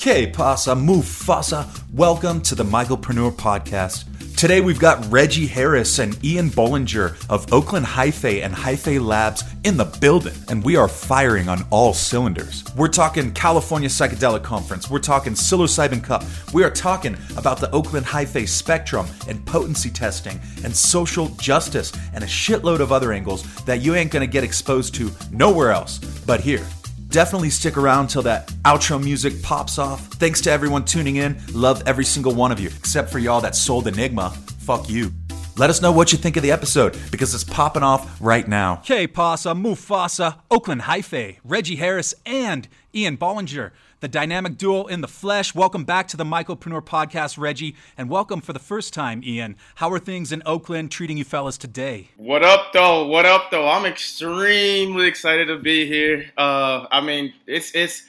Que pasa, Mufasa? Welcome to the Mycopreneur Podcast. Today we've got Reggie Harris and Ian Bollinger of Oakland Hyphae and Hyphae Labs in the building, and we are firing on all cylinders. We're talking California Psychedelic Conference, we're talking psilocybin cup, we are talking about the Oakland Hyphae spectrum and potency testing and social justice and a shitload of other angles that you ain't gonna get exposed to nowhere else but here. Definitely stick around till that outro music pops off. Thanks to everyone tuning in. Love every single one of you, except for y'all that sold Enigma. Fuck you. Let us know what you think of the episode because it's popping off right now. Que pasa, Mufasa, Oakland Hyphae, Reggie Harris, and Ian Bollinger, the dynamic duo in the flesh. Welcome back to the Mycopreneur Podcast, Reggie, and welcome for the first time, Ian. How are things in Oakland treating you fellas today? What up, though? What up, though? I'm extremely excited to be here. Uh, I mean, it's it's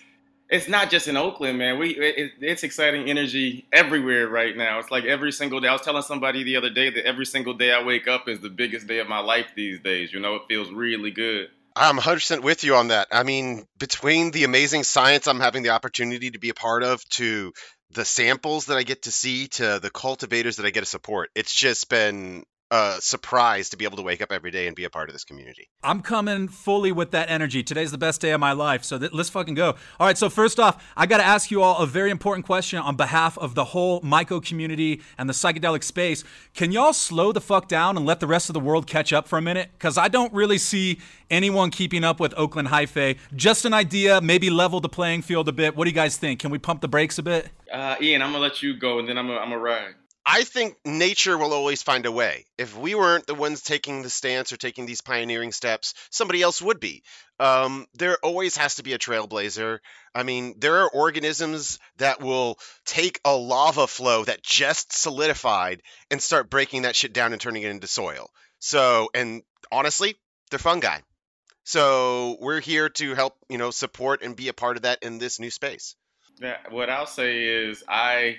it's not just in Oakland, man. We it, it's exciting energy everywhere right now. It's like every single day. I was telling somebody the other day that every single day I wake up is the biggest day of my life these days. You know, it feels really good. I'm 100% with you on that. I mean, between the amazing science I'm having the opportunity to be a part of to the samples that I get to see to the cultivators that I get to support, it's just been a surprise to be able to wake up every day and be a part of this community. I'm coming fully with that energy. Today's the best day of my life, so th- let's fucking go. All right, so first off, I got to ask you all a very important question on behalf of the whole Myco community and the psychedelic space. Can y'all slow the fuck down and let the rest of the world catch up for a minute? Because I don't really see anyone keeping up with Oakland Hyphae. Just an idea, maybe level the playing field a bit. What do you guys think? Can we pump the brakes a bit? Uh, Ian, I'm gonna let you go, and then I'm gonna, I'm gonna ride. I think nature will always find a way. If we weren't the ones taking the stance or taking these pioneering steps, somebody else would be. Um, there always has to be a trailblazer. I mean, there are organisms that will take a lava flow that just solidified and start breaking that shit down and turning it into soil. So, and honestly, they're fungi. So we're here to help, you know, support and be a part of that in this new space. Yeah, what I'll say is I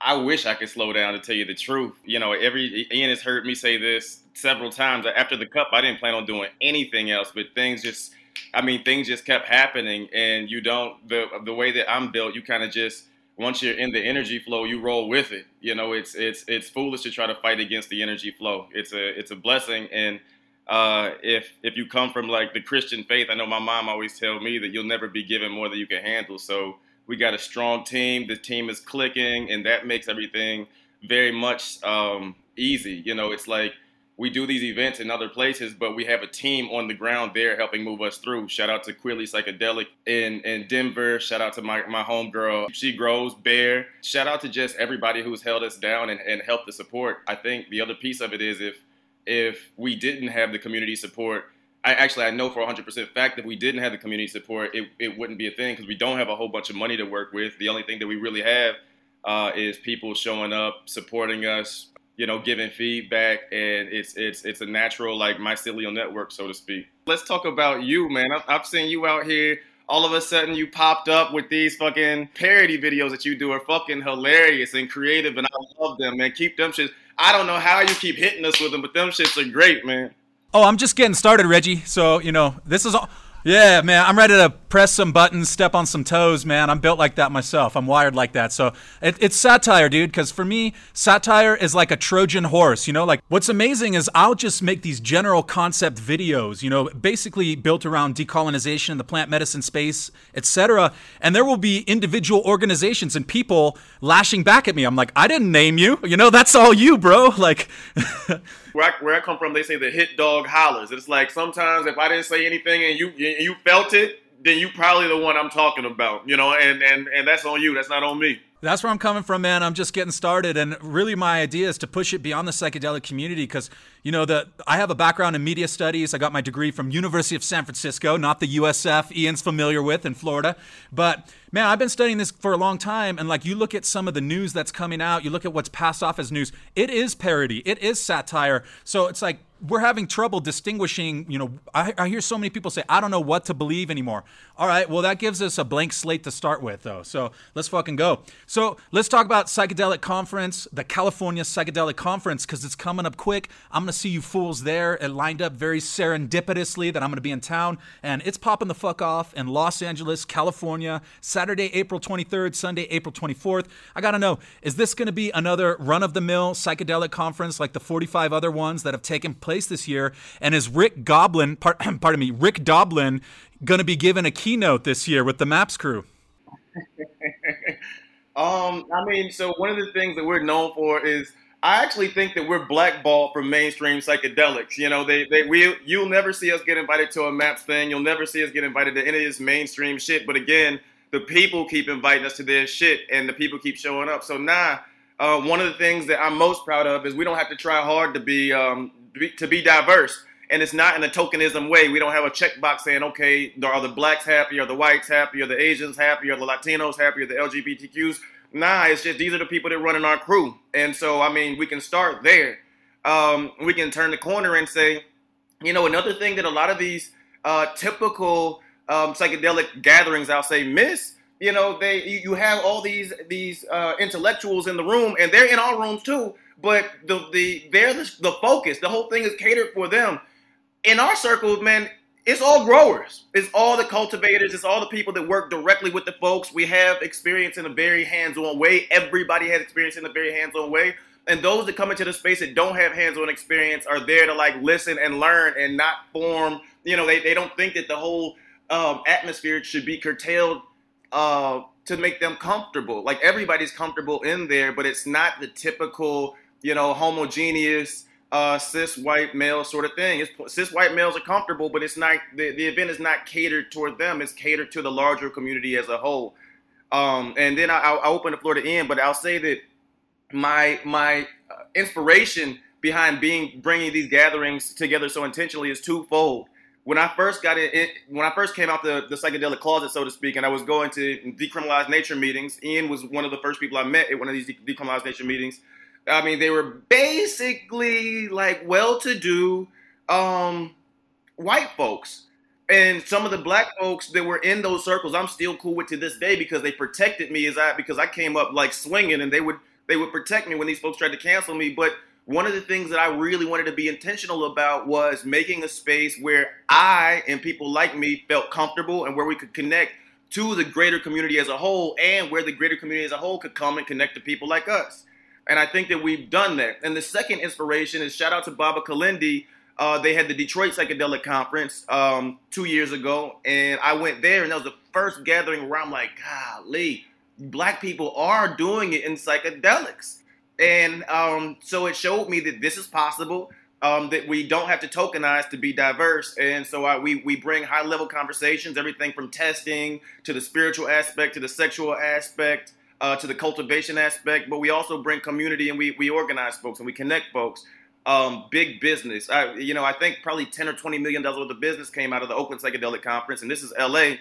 I wish I could slow down to tell you the truth. You know, every Ian has heard me say this several times. After the cup, I didn't plan on doing anything else, but things just, I mean, things just kept happening, and you don't the the way that I'm built, you kind of just once you're in the energy flow, you roll with it. You know, it's it's it's foolish to try to fight against the energy flow. It's a it's a blessing, and uh, if if you come from like the Christian faith, I know my mom always tell me that you'll never be given more than you can handle. So we got a strong team. The team is clicking, and that makes everything very much um, easy. You know, it's like we do these events in other places, but we have a team on the ground there helping move us through. Shout out to Quilly Psychedelic in, in Denver. Shout out to my, my homegirl, She Grows Bear. Shout out to just everybody who's held us down and, and helped the support. I think the other piece of it is if if we didn't have the community support, I actually I know for 100% fact that we didn't have the community support, it, it wouldn't be a thing because we don't have a whole bunch of money to work with. The only thing that we really have uh, is people showing up, supporting us, you know, giving feedback, and it's it's it's a natural like mycelial network, so to speak. Let's talk about you, man. I've, I've seen you out here. All of a sudden, you popped up with these fucking parody videos that you do are fucking hilarious and creative, and I love them, man. Keep them shits. I don't know how you keep hitting us with them, but them shits are great, man. Oh, I'm just getting started, Reggie. So, you know, this is all. Yeah, man, I'm ready to press some buttons, step on some toes, man. I'm built like that myself. I'm wired like that. So it, it's satire, dude, because for me, satire is like a Trojan horse, you know? Like, what's amazing is I'll just make these general concept videos, you know, basically built around decolonization the plant medicine space, etc. And there will be individual organizations and people lashing back at me. I'm like, I didn't name you. You know, that's all you, bro. Like, where I, where I come from, they say the hit dog hollers. It's like sometimes if I didn't say anything and you you felt it, then you probably the one I'm talking about, you know, and and and that's on you. That's not on me. That's where I'm coming from, man. I'm just getting started, and really, my idea is to push it beyond the psychedelic community because you know the I have a background in media studies. I got my degree from University of San Francisco, not the USF Ian's familiar with in Florida. But man, I've been studying this for a long time, and like you look at some of the news that's coming out, you look at what's passed off as news. It is parody. It is satire. So it's like we're having trouble distinguishing. You know, I, I, hear so many people say, I don't know what to believe anymore. All right, well, that gives us a blank slate to start with, though. So let's fucking go. So let's talk about Psychedelic Conference, the California Psychedelic Conference, because it's coming up quick. I'm to see you fools there. It lined up very serendipitously that I'm to be in town, and it's popping the fuck off in Los Angeles, California, Saturday, April 23rd, Sunday, April 24th. I got to know, is this to be another run of the mill psychedelic conference like the 45 other ones that have taken place this year? And is Rick Goblin, pardon me, Rick Doblin, going to be given a keynote this year with the Maps crew? um, I mean, so one of the things that we're known for is I actually think that we're blackballed from mainstream psychedelics. You know, they, they we you'll never see us get invited to a Maps thing. You'll never see us get invited to any of this mainstream shit. But again, the people keep inviting us to their shit, and the people keep showing up. So now, uh, one of the things that I'm most proud of is we don't have to try hard to be, um, be to be diverse and it's not in a tokenism way. We don't have a checkbox saying, okay, are the blacks happy, are the whites happy, are the Asians happy, are the Latinos happy, are the LGBTQs? Nah, it's just these are the people that run in our crew. And so, I mean, we can start there. Um, we can turn the corner and say, you know, another thing that a lot of these uh, typical um, psychedelic gatherings, I'll say, miss. You know, they you have all these these uh, intellectuals in the room, and they're in our rooms too. But the the they're the, the focus. The whole thing is catered for them in our circles, man, it's all growers. It's all the cultivators. It's all the people that work directly with the folks. We have experience in a very hands-on way. Everybody has experience in a very hands-on way. And those that come into the space that don't have hands-on experience are there to like listen and learn and not form. You know, they, they don't think that the whole um, atmosphere should be curtailed uh, to make them comfortable. Like everybody's comfortable in there, but it's not the typical, you know, homogeneous uh, cis white male sort of thing. It's, cis white males are comfortable, but it's not the, the event is not catered toward them. It's catered to the larger community as a whole. Um, and then I, I'll, I'll, open the floor to Ian, but I'll say that my my uh, inspiration behind being bringing these gatherings together so intentionally is twofold. When I first got in, when I first came out the, the psychedelic closet, so to speak, and I was going to decriminalized nature meetings, Ian was one of the first people I met at one of these decriminalized nature meetings. I mean, they were basically like well-to-do um, white folks, and some of the black folks that were in those circles, I'm still cool with to this day because they protected me as I because I came up like swinging, and they would they would protect me when these folks tried to cancel me. But one of the things that I really wanted to be intentional about was making a space where I and people like me felt comfortable and where we could connect to the greater community as a whole, and where the greater community as a whole could come and connect to people like us. And I think that we've done that. And the second inspiration is shout out to Baba Kalindi. Uh, they had the Detroit Psychedelic Conference um, two years ago, and I went there, and that was the first gathering where I'm like, golly, black people are doing it in psychedelics. And um, so it showed me that this is possible, um, that we don't have to tokenize to be diverse. And so I, we, we bring high level conversations, everything from testing to the spiritual aspect to the sexual aspect uh, to the cultivation aspect, but we also bring community and we, we organize folks and we connect folks. Um, big business. I, you know, I think probably 10 or 20 million dollars worth of business came out of the Oakland Psychedelic Conference, and this is LA.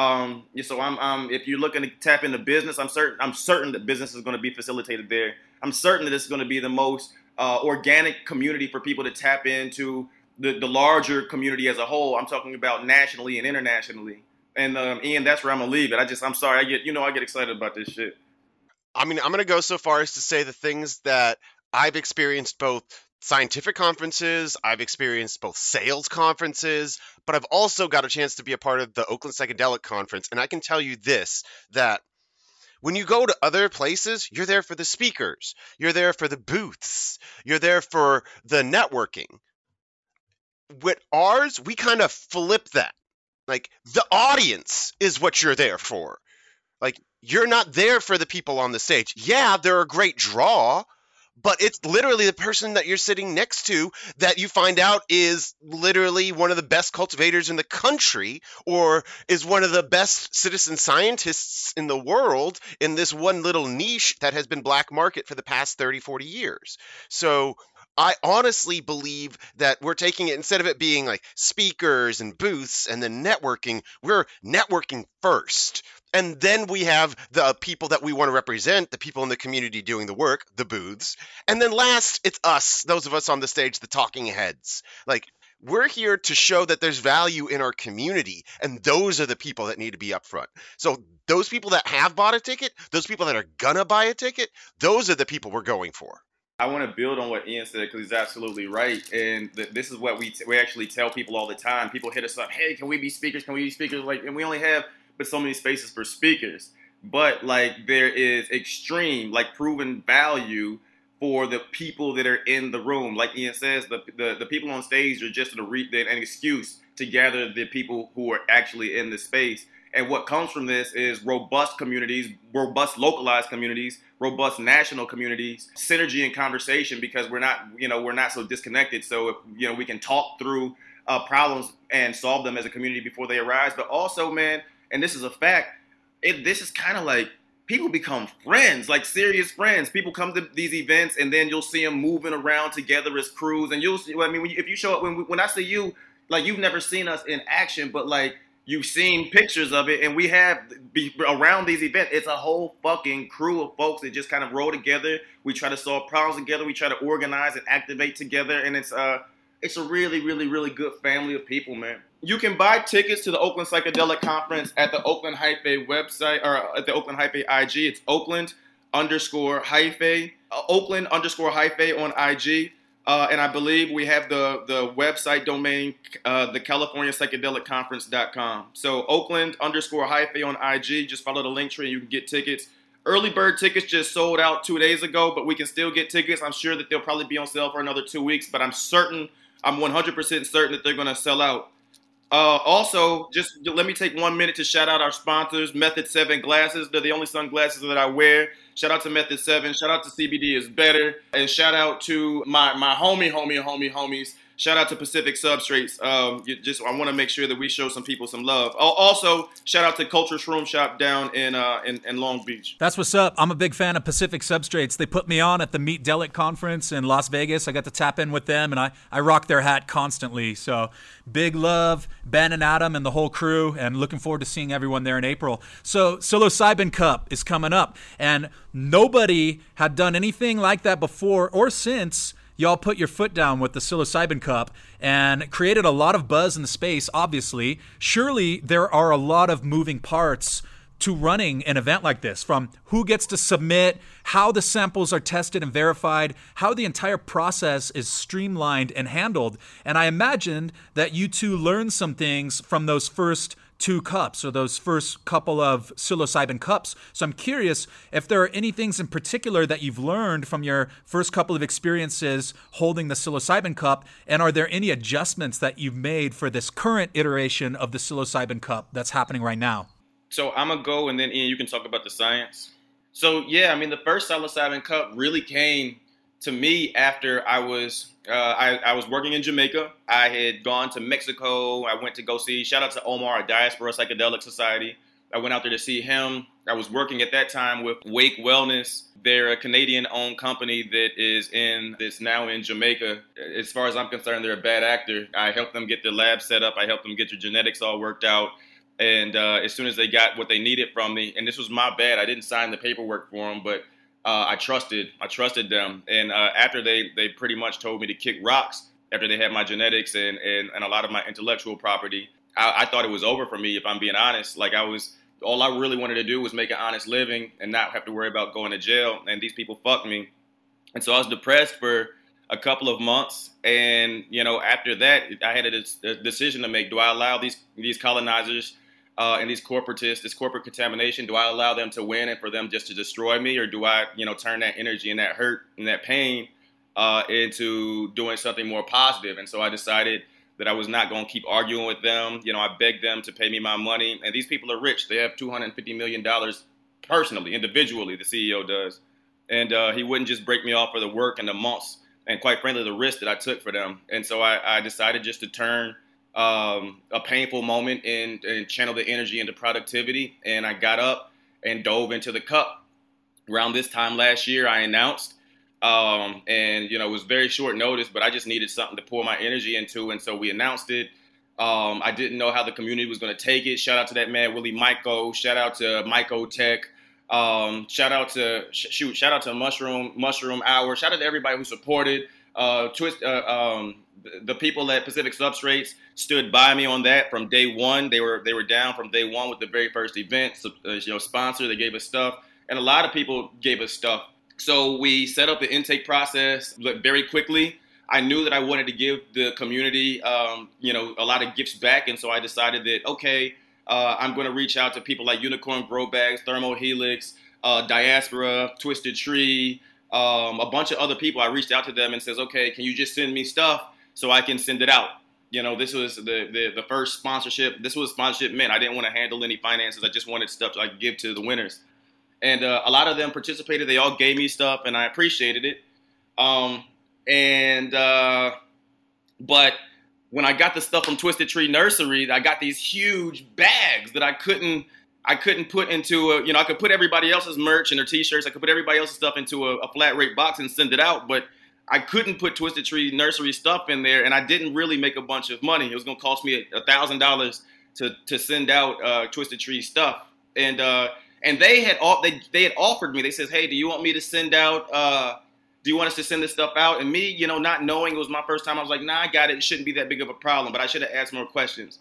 Um, so I'm, if you're looking to tap into business, I'm certain, I'm certain that business is going to be facilitated there. I'm certain that it's going to be the most uh, organic community for people to tap into the, the larger community as a whole. I'm talking about nationally and internationally. And um, Ian, that's where I'm gonna leave it. I just, I'm sorry, I get, you know, I get excited about this shit. I mean, I'm gonna go so far as to say the things that I've experienced both scientific conferences, I've experienced both sales conferences, but I've also got a chance to be a part of the Oakland Psychedelic Conference, and I can tell you this that when you go to other places, you're there for the speakers, you're there for the booths, you're there for the networking. With ours, we kind of flip that. Like the audience is what you're there for. Like you're not there for the people on the stage. Yeah, they're a great draw, but it's literally the person that you're sitting next to that you find out is literally one of the best cultivators in the country or is one of the best citizen scientists in the world in this one little niche that has been black market for the past 30 40 years so I honestly believe that we're taking it instead of it being like speakers and booths and then networking, we're networking first. And then we have the uh, people that we want to represent, the people in the community doing the work, the booths. And then last, it's us, those of us on the stage, the talking heads. Like We're here to show that there's value in our community, and those are the people that need to be up front. So those people that have bought a ticket, those people that are gonna buy a ticket, those are the people we're going for. I want to build on what Ian said because he's absolutely right, and th- this is what we t- we actually tell people all the time. People hit us up, "Hey, can we be speakers? Can we be speakers?" Like, and we only have but so many spaces for speakers, but like there is extreme, like proven value for the people that are in the room. Like Ian says, the the, the people on stage are just re- an excuse to gather the people who are actually in the space. And what comes from this is robust communities, robust localized communities, robust national communities, synergy and conversation because we're not, you know, we're not so disconnected. So if, you know, we can talk through uh, problems and solve them as a community before they arise. But also, man, and this is a fact, it, this is kind of like people become friends, like serious friends. People come to these events and then you'll see them moving around together as crews. And you'll see, I mean, when you, if you show up, when, when I see you, like you've never seen us in action, but like you've seen pictures of it, and we have be, around these events. It's a whole fucking crew of folks that just kind of roll together. We try to solve problems together. We try to organize and activate together, and it's uh, it's a really, really, really good family of people, man. You can buy tickets to the Oakland Psychedelic Conference at the Oakland Hyphae website or at the Oakland Hyphae IG. It's Oakland underscore Hyphae, uh, Oakland underscore Hyphae on IG. Uh, and I believe we have the, the website domain, uh, the California Psychedelic Conference.com. So Oakland underscore hyphae on IG. Just follow the link tree and you can get tickets. Early bird tickets just sold out two days ago, but we can still get tickets. I'm sure that they'll probably be on sale for another two weeks, but I'm certain, I'm 100% certain that they're going to sell out. Uh, also, just let me take one minute to shout out our sponsors, Method 7 Glasses. They're the only sunglasses that I wear. Shout out to Method 7. Shout out to CBD is better. And shout out to my, my homie, homie, homie, homies. Shout out to Pacific Substrates. Um, just I want to make sure that we show some people some love. Also, shout out to Culture Shroom Shop down in, uh, in, in Long Beach. That's what's up. I'm a big fan of Pacific Substrates. They put me on at the Meet Delic conference in Las Vegas. I got to tap in with them, and I I rock their hat constantly. So big love, Ben and Adam and the whole crew, and looking forward to seeing everyone there in April. So Psilocybin Cup is coming up, and nobody had done anything like that before or since y'all put your foot down with the psilocybin cup and created a lot of buzz in the space, obviously. Surely there are a lot of moving parts to running an event like this from who gets to submit, how the samples are tested and verified, how the entire process is streamlined and handled. And I imagined that you two learned some things from those first two cups or those first couple of psilocybin cups. So I'm curious if there are any things in particular that you've learned from your first couple of experiences holding the psilocybin cup, and are there any adjustments that you've made for this current iteration of the psilocybin cup that's happening right now? So I'm gonna go, and then Ian, you can talk about the science. So yeah, I mean, the first psilocybin cup really came to me after I was uh, I, I, was working in Jamaica. I had gone to Mexico. I went to go see. Shout out to Omar, a Diaspora Psychedelic Society. I went out there to see him. I was working at that time with Wake Wellness. They're a Canadian-owned company that is in that's now in Jamaica. As far as I'm concerned, they're a bad actor. I helped them get their lab set up. I helped them get their genetics all worked out. And uh, as soon as they got what they needed from me, and this was my bad, I didn't sign the paperwork for them, but uh, I trusted I trusted them. And uh, after they they pretty much told me to kick rocks after they had my genetics and and, and a lot of my intellectual property, I, I thought it was over for me. If I'm being honest, like I was all I really wanted to do was make an honest living and not have to worry about going to jail. And these people fucked me, and so I was depressed for a couple of months. And you know, after that, I had a, a decision to make: Do I allow these these colonizers uh, and these corporatists, this corporate contamination, do I allow them to win and for them just to destroy me, or do I, you know, turn that energy and that hurt and that pain uh, into doing something more positive? And so I decided that I was not going to keep arguing with them. You know, I begged them to pay me my money, and these people are rich. They have 250 million dollars personally, individually. The CEO does, and uh, he wouldn't just break me off for the work and the months, and quite frankly, the risk that I took for them. And so I, I decided just to turn um, a painful moment and, and channel the energy into productivity. And I got up and dove into the cup. Around this time last year, I announced, um, and you know, it was very short notice, but I just needed something to pour my energy into, and so we announced it. Um, I didn't know how the community was going to take it. Shout out to that man Willie Michael. Shout out to Michael Tech. Um, shout out to shoot. Shout out to Mushroom Mushroom Hour. Shout out to everybody who supported. Uh, twist, uh, um, the people at Pacific Substrates stood by me on that from day one. They were they were down from day one with the very first event. So, uh, you know, sponsor. They gave us stuff, and a lot of people gave us stuff. So we set up the intake process very quickly. I knew that I wanted to give the community, um, you know, a lot of gifts back, and so I decided that okay, uh, I'm going to reach out to people like Unicorn Grow Bags, Thermo Helix, uh, Diaspora, Twisted Tree, um, a bunch of other people. I reached out to them and says, okay, can you just send me stuff so I can send it out? You know, this was the, the, the first sponsorship. This was sponsorship meant. I didn't want to handle any finances. I just wanted stuff to like give to the winners. And uh, a lot of them participated. They all gave me stuff, and I appreciated it. Um, and uh, but when I got the stuff from Twisted Tree Nursery, I got these huge bags that I couldn't I couldn't put into a you know I could put everybody else's merch and their T-shirts. I could put everybody else's stuff into a, a flat rate box and send it out, but I couldn't put Twisted Tree Nursery stuff in there, and I didn't really make a bunch of money. It was to cost me a thousand dollars to to send out uh, Twisted Tree stuff, and uh, and they had all they they had offered me. They says, "Hey, do you want me to send out? Uh, do you want us to send this stuff out?" And me, you know, not knowing it was my first time, I was like, "Nah, I got it. It shouldn't be that big of a problem." But I should have asked more questions.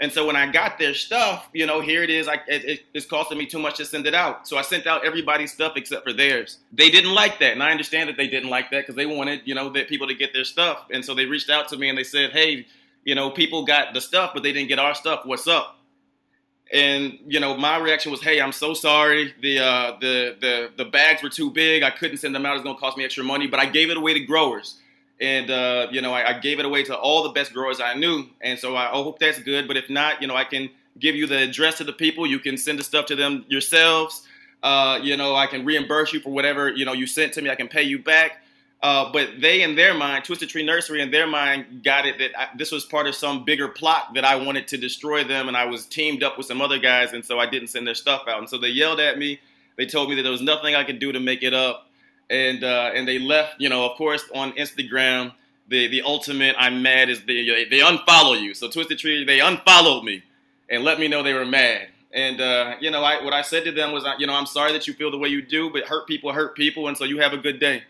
And so when I got their stuff, you know, here it is. I, it, it's costing me too much to send it out. So I sent out everybody's stuff except for theirs. They didn't like that, and I understand that they didn't like that because they wanted, you know, that people to get their stuff. And so they reached out to me and they said, "Hey, you know, people got the stuff, but they didn't get our stuff. What's up?" and you know my reaction was hey i'm so sorry the uh, the the the bags were too big i couldn't send them out it's going to cost me extra money but i gave it away to growers and uh, you know I, I, gave it away to all the best growers i knew. And so i hope that's good. But if not you know i can give you the address to the people. You can send the stuff to them yourselves. Uh, you know i can reimburse you for whatever you know you sent to me. I can pay you back. Uh, but they, in their mind, Twisted Tree Nursery, in their mind, got it that I, this was part of some bigger plot that I wanted to destroy them, and I was teamed up with some other guys, and so I didn't send their stuff out. And so they yelled at me. They told me that there was nothing I could do to make it up, and uh, and they left. You know, of course, on Instagram, the the ultimate I'm mad is they they unfollow you. So Twisted Tree, they unfollowed me and let me know they were mad. And uh, you know, I, what I said to them was, you know, I'm sorry that you feel the way you do, but hurt people hurt people, and so you have a good day.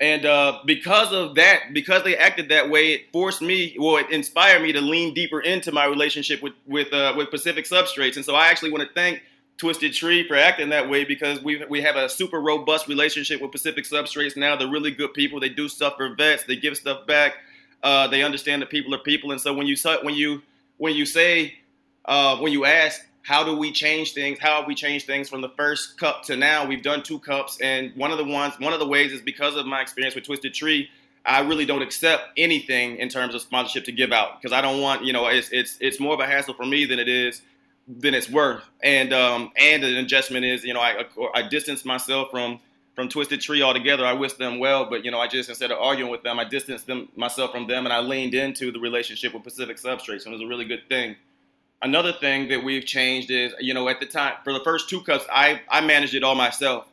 And uh, because of that, because they acted that way, it forced me, well, it inspired me to lean deeper into my relationship with with uh, with Pacific Substrates. And so I actually want to thank Twisted Tree for acting that way because we we have a super robust relationship with Pacific Substrates now. They're really good people. They do stuff for vets. They give stuff back. Uh, they understand that people are people. And so when you when you when you say uh, when you ask how do we change things? How have we changed things from the first cup to now? We've done two cups, and one of the ones, one of the ways is because of my experience with Twisted Tree. I really don't accept anything in terms of sponsorship to give out because I don't want, you know, it's it's it's more of a hassle for me than it is than it's worth. And um and the adjustment is, you know, I I distance myself from from Twisted Tree altogether. I wish them well, but you know, I just instead of arguing with them, I distanced them myself from them, and I leaned into the relationship with Pacific Substrates, and it was a really good thing another thing that we've changed is, you know, at the time for the first two cups, I I managed it all myself,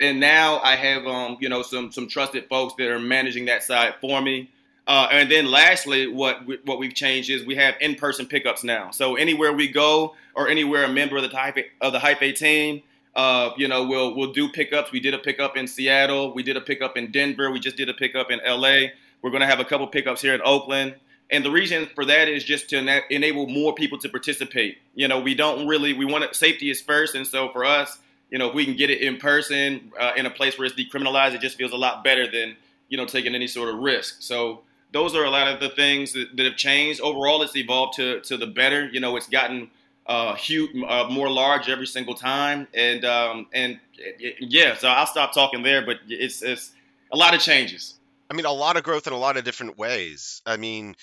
and now I have um you know some some trusted folks that are managing that side for me. Uh, and then lastly, what we, what we've changed is we have in-person pickups now. So anywhere we go or anywhere a member of the type of the Hyphae team, uh, you know, we'll we'll do pickups. We did a pickup in Seattle. We did a pickup in Denver. We just did a pickup in LA. We're going to have a couple pickups here in Oakland. And the reason for that is just to ena- enable more people to participate. You know, we don't really we want it, safety is first, and so for us, you know, if we can get it in person uh, in a place where it's decriminalized, it just feels a lot better than you know taking any sort of risk. So those are a lot of the things that, that have changed. Overall, it's evolved to to the better. You know, it's gotten uh, huge, uh, more large every single time, and um, and yeah. So I'll stop talking there, but it's it's a lot of changes. I mean, a lot of growth in a lot of different ways. I mean,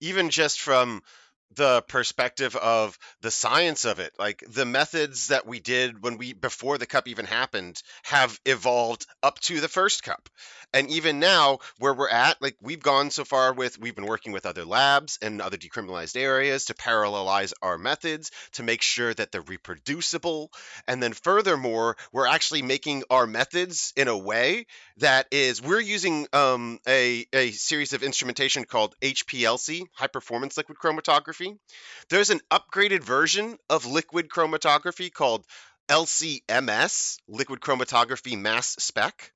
even just from the perspective of the science of it. Like the methods that we did when we before the cup even happened have evolved up to the first cup. And even now where we're at like we've gone so far with we've been working with other labs and other decriminalized areas to parallelize our methods to make sure that they're reproducible. And then furthermore we're actually making our methods in a way that is we're using um, a, a series of instrumentation called hplc high performance liquid chromatography there's an upgraded version of liquid chromatography called lcms liquid chromatography mass spec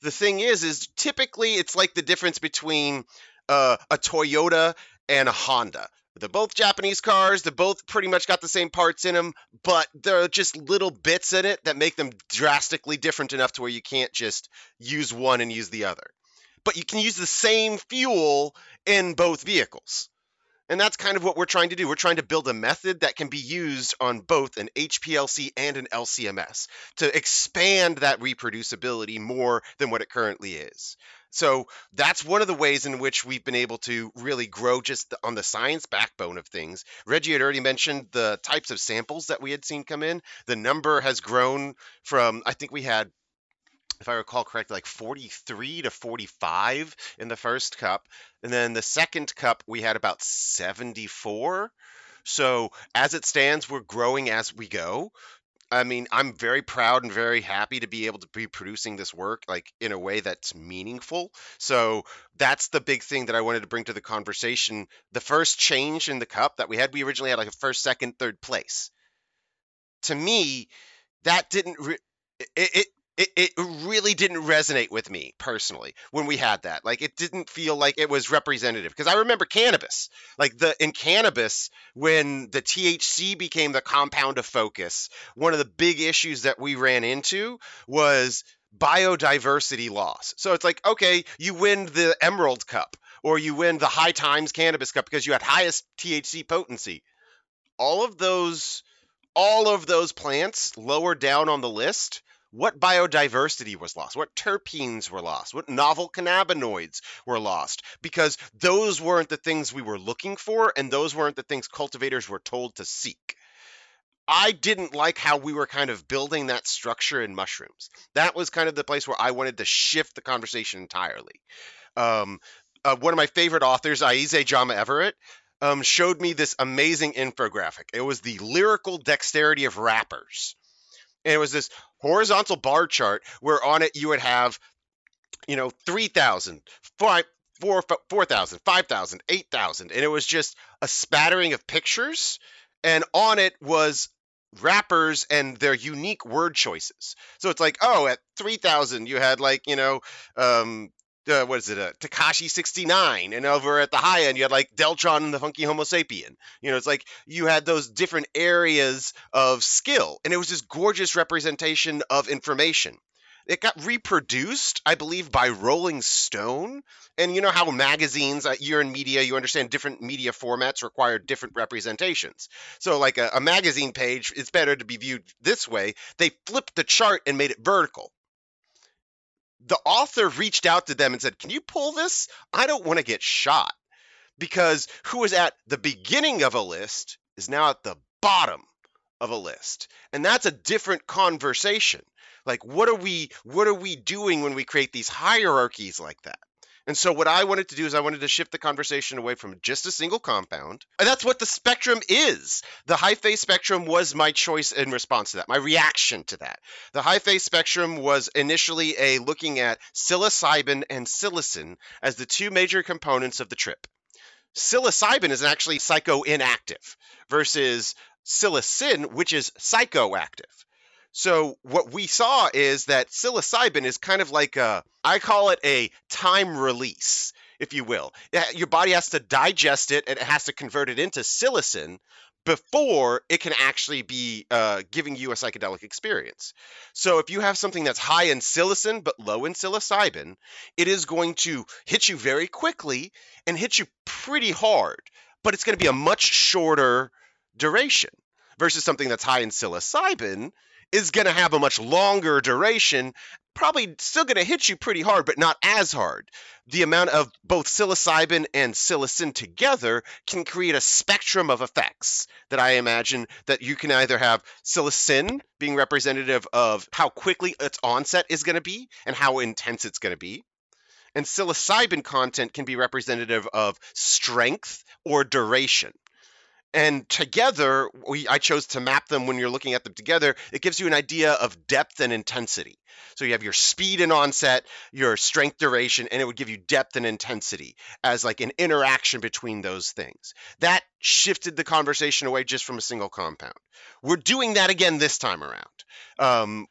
the thing is, is typically it's like the difference between uh, a Toyota and a Honda. They're both Japanese cars. They're both pretty much got the same parts in them, but there are just little bits in it that make them drastically different enough to where you can't just use one and use the other. But you can use the same fuel in both vehicles. And that's kind of what we're trying to do. We're trying to build a method that can be used on both an HPLC and an LCMS to expand that reproducibility more than what it currently is. So that's one of the ways in which we've been able to really grow just on the science backbone of things. Reggie had already mentioned the types of samples that we had seen come in. The number has grown from, I think we had if I recall correctly, like 43 to 45 in the first cup. And then the second cup, we had about 74. So as it stands, we're growing as we go. I mean, I'm very proud and very happy to be able to be producing this work like in a way that's meaningful. So that's the big thing that I wanted to bring to the conversation. The first change in the cup that we had, we originally had like a first, second, third place. To me, that didn't re- it, it it, it really didn't resonate with me personally when we had that. Like it didn't feel like it was representative because I remember cannabis. Like the in cannabis when the THC became the compound of focus, one of the big issues that we ran into was biodiversity loss. So it's like, okay, you win the Emerald Cup or you win the High Times Cannabis Cup because you had highest THC potency. All of those all of those plants lower down on the list what biodiversity was lost, what terpenes were lost, what novel cannabinoids were lost, because those weren't the things we were looking for, and those weren't the things cultivators were told to seek. I didn't like how we were kind of building that structure in mushrooms. That was kind of the place where I wanted to shift the conversation entirely. Um, uh, one of my favorite authors, Ayize Jama Everett, um, showed me this amazing infographic. It was the lyrical dexterity of rappers and it was this horizontal bar chart where on it you would have you know 3000 5 4 4000 5000 8000 and it was just a spattering of pictures. And on it was rappers and their unique word choices. So it's like oh at 3000 you had like you know um uh, what is it, uh, Tekashi 69, and over at the high end you had like Deltron and the Funky Homo Sapien. You know, it's like you had those different areas of skill, and it was this gorgeous representation of information. It got reproduced, I believe, by Rolling Stone. And you know how magazines, uh, you're in media, you understand different media formats require different representations. So, like a, a magazine page, it's better to be viewed this way. They flipped the chart and made it vertical the author reached out to them and said, Can you pull this? I don't want to get shot. Because who is at the beginning of a list is now at the bottom of a list. And that's a different conversation. Like what are we what are we doing when we create these hierarchies like that? And so what I wanted to do is I wanted to shift the conversation away from just a single compound. And that's what the spectrum is. The hyphae spectrum was my choice in response to that, my reaction to that. The hyphae spectrum was initially a looking at psilocybin and psilocin as the two major components of the trip. Psilocybin is actually psychoinactive versus psilocin, which is psychoactive. So what we saw is that psilocybin is kind of like a, I call it a time release, if you will. Your body has to digest it and it has to convert it into psilocin before it can actually be uh, giving you a psychedelic experience. So if you have something that's high in psilocin but low in psilocybin, it is going to hit you very quickly and hit you pretty hard, but it's going to be a much shorter duration versus something that's high in psilocybin is going to have a much longer duration, probably still going to hit you pretty hard, but not as hard. The amount of both psilocybin and psilocin together can create a spectrum of effects that I imagine that you can either have psilocin being representative of how quickly its onset is going to be and how intense it's going to be. And psilocybin content can be representative of strength or duration and together we, i chose to map them when you're looking at them together it gives you an idea of depth and intensity. So you have your speed and onset your strength duration and it would give you depth and intensity as like an interaction between those things. That shifted the conversation away just from a single compound. We're doing that again this time around. Um,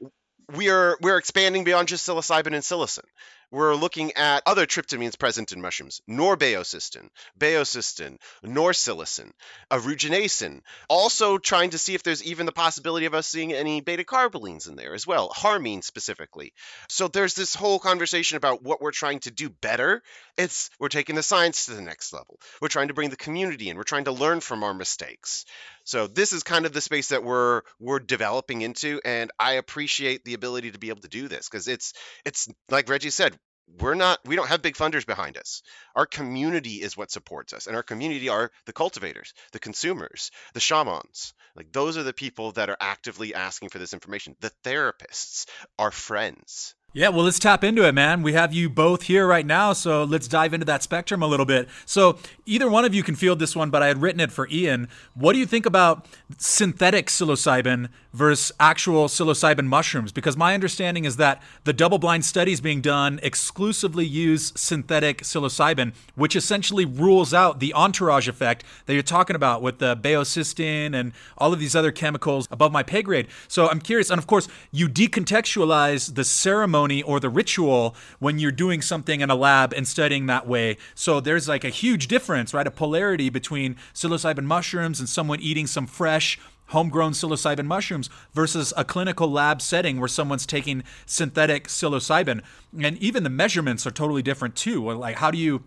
we are we're expanding beyond just psilocybin and psilocin. We're looking at other tryptamines present in mushrooms, norbaeocystin, baeocystin, norpsilocin, aeruginascin. Also trying to see if there's even the possibility of us seeing any beta carbolines in there as well, harmine specifically. So there's this whole conversation about what we're trying to do better. It's we're taking the science to the next level. We're trying to bring the community in. We're trying to learn from our mistakes. So this is kind of the space that we're we're developing into, and I appreciate the ability to be able to do this because it's it's like Reggie said, we're not we don't have big funders behind us. Our community is what supports us and our community are the cultivators the consumers the shamans. Like those are the people that are actively asking for this information. The therapists our friends yeah, well, let's tap into it, man. We have you both here right now, so let's dive into that spectrum a little bit. So, either one of you can field this one, but I had written it for Ian. What do you think about synthetic psilocybin versus actual psilocybin mushrooms? Because my understanding is that the double blind studies being done exclusively use synthetic psilocybin, which essentially rules out the entourage effect that you're talking about with the baeocystin and all of these other chemicals above my pay grade. So, I'm curious. And of course, you decontextualize the ceremony ceremony or the ritual when you're doing something in a lab and studying that way. So there's like a huge difference, right? A polarity between psilocybin mushrooms and someone eating some fresh homegrown psilocybin mushrooms versus a clinical lab setting where someone's taking synthetic psilocybin. And even the measurements are totally different too. Like how do you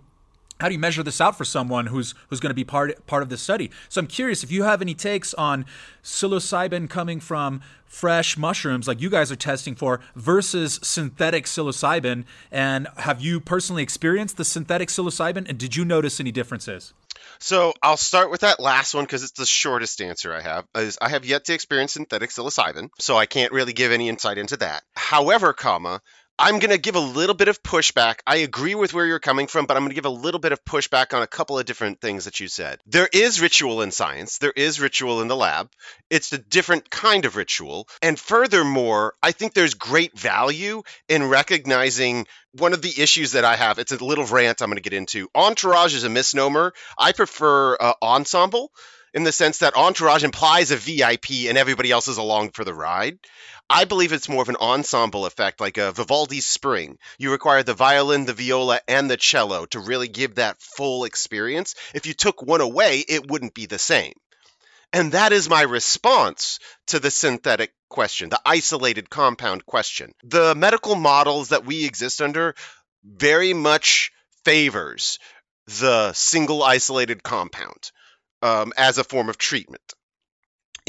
how do you measure this out for someone who's who's going to be part part of this study? So I'm curious if you have any takes on psilocybin coming from fresh mushrooms like you guys are testing for versus synthetic psilocybin and have you personally experienced the synthetic psilocybin and did you notice any differences? So I'll start with that last one because it's the shortest answer I have. Is I have yet to experience synthetic psilocybin, so I can't really give any insight into that. However, comma, I'm going to give a little bit of pushback. I agree with where you're coming from, but I'm going to give a little bit of pushback on a couple of different things that you said. There is ritual in science, there is ritual in the lab. It's a different kind of ritual. And furthermore, I think there's great value in recognizing one of the issues that I have. It's a little rant I'm going to get into. Entourage is a misnomer. I prefer uh, ensemble in the sense that entourage implies a VIP and everybody else is along for the ride. I believe it's more of an ensemble effect, like a Vivaldi's Spring. You require the violin, the viola, and the cello to really give that full experience. If you took one away, it wouldn't be the same. And that is my response to the synthetic question, the isolated compound question. The medical models that we exist under very much favors the single isolated compound um, as a form of treatment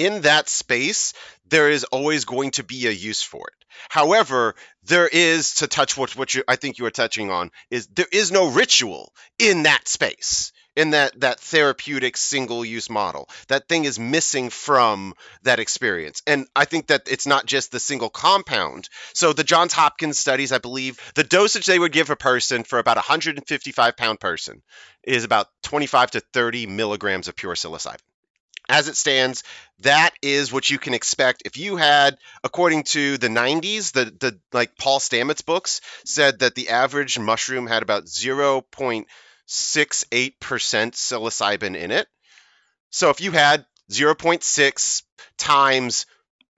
in that space, there is always going to be a use for it. However, there is to touch what what you I think you were touching on is there is no ritual in that space in that that therapeutic single use model. That thing is missing from that experience. And I think that it's not just the single compound. So the Johns Hopkins studies, I believe, the dosage they would give a person for about a 155 pound person is about 25 to 30 milligrams of pure psilocybin as it stands, that is what you can expect. If you had, according to the 90s, the, the like Paul Stamets books said that the average mushroom had about 0.68% psilocybin in it. So if you had 0.6 times,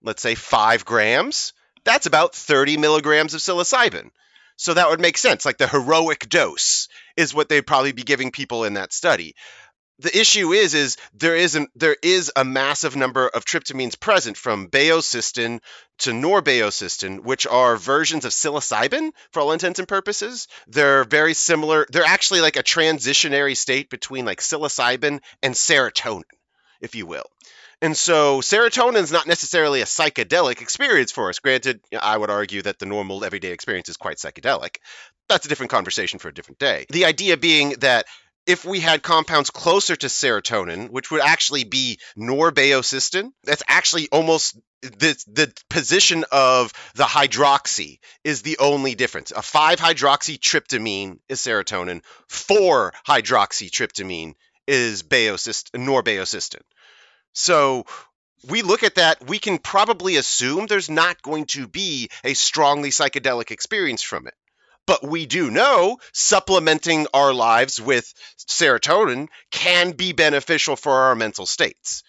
let's say, 5 grams, that's about 30 milligrams of psilocybin. So that would make sense. Like the heroic dose is what they'd probably be giving people in that study the issue is is there isn't there is a massive number of tryptamines present from baeocystin to norbaeocystin which are versions of psilocybin for all intents and purposes they're very similar they're actually like a transitionary state between like psilocybin and serotonin if you will and so serotonin is not necessarily a psychedelic experience for us. Granted, I would argue that the normal everyday experience is quite psychedelic. That's a different conversation for a different day. The idea being that if we had compounds closer to serotonin, which would actually be norbaeocystin, that's actually almost the the position of the hydroxy is the only difference. A 5 hydroxytryptamine is serotonin, 4 hydroxytryptamine is baeocystin, norbaeocystin. So we look at that, we can probably assume there's not going to be a strongly psychedelic experience from it. But we do know supplementing our lives with serotonin can be beneficial for our mental states.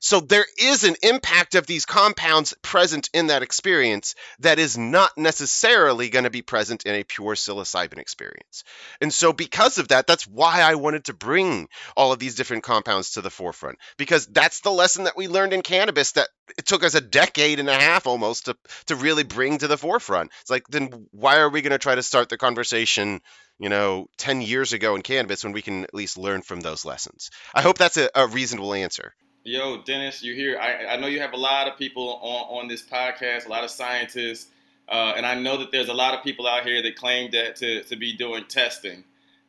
So there is an impact of these compounds present in that experience that is not necessarily going to be present in a pure psilocybin experience. And so because of that, that's why I wanted to bring all of these different compounds to the forefront because that's the lesson that we learned in cannabis that it took us a decade and a half almost to to really bring to the forefront. It's like then why are we going to try to start the conversation you know, 10 years ago in cannabis when we can at least learn from those lessons? I hope that's a, a reasonable answer. Yo, Dennis, you here? I, I know you have a lot of people on, on this podcast, a lot of scientists, uh, and I know that there's a lot of people out here that claim that to, to be doing testing.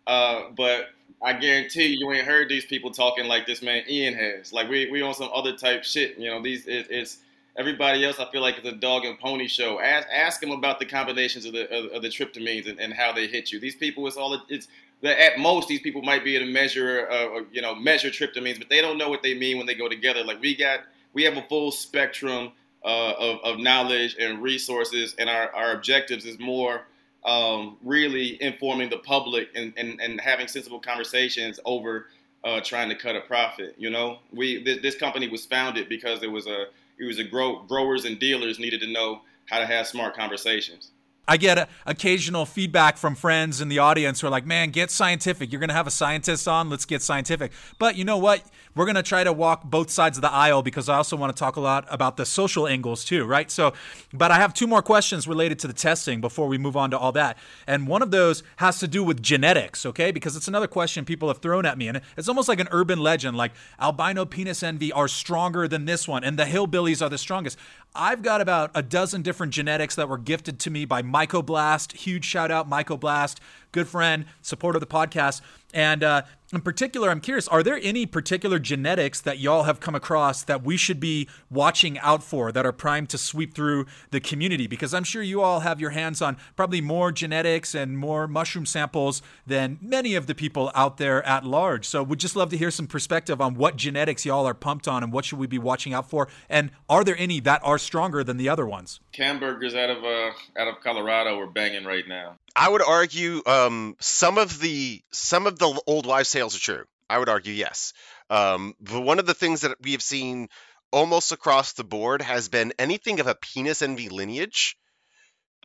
Uh, but I guarantee you, ain't heard these people talking like this man Ian has. Like we we on some other type shit. You know, these it, it's everybody else. I feel like it's a dog and pony show. Ask ask them about the combinations of the of, of the tryptamines and, and, how they hit you. These people, it's all it's at most these people might be able to measure, uh, you know, measure tryptamines, but they don't know what they mean when they go together. Like we got, we have a full spectrum uh, of, of, knowledge and resources, and our, our objectives is more um, really informing the public and, and, and having sensible conversations over uh, trying to cut a profit. You know, we this, this, company was founded because there was a it was a grow, growers and dealers needed to know how to have smart conversations. I get occasional feedback from friends in the audience who are like, man, get scientific. You're going to have a scientist on. Let's get scientific. But you know what? We're going to try to walk both sides of the aisle because I also want to talk a lot about the social angles too, right? So, but I have two more questions related to the testing before we move on to all that. And one of those has to do with genetics, okay? Because it's another question people have thrown at me. And it's almost like an urban legend like albino penis envy are stronger than this one and the hillbillies are the strongest. I've got about a dozen different genetics that were gifted to me by Mycoblast. Huge shout out, Mycoblast, good friend, support of the podcast. And uh, in particular, I'm curious, are there any particular genetics that y'all have come across that we should be watching out for that are primed to sweep through the community? Because I'm sure you all have your hands on probably more genetics and more mushroom samples than many of the people out there at large. So we'd just love to hear some perspective on what genetics y'all are pumped on and what should we be watching out for? And are there any that are stronger than the other ones? Camburgers out of uh, out of Colorado are banging right now. I would argue um, some of the some of the old wives' tales are true. I would argue yes. Um, but one of the things that we have seen almost across the board has been anything of a penis envy lineage.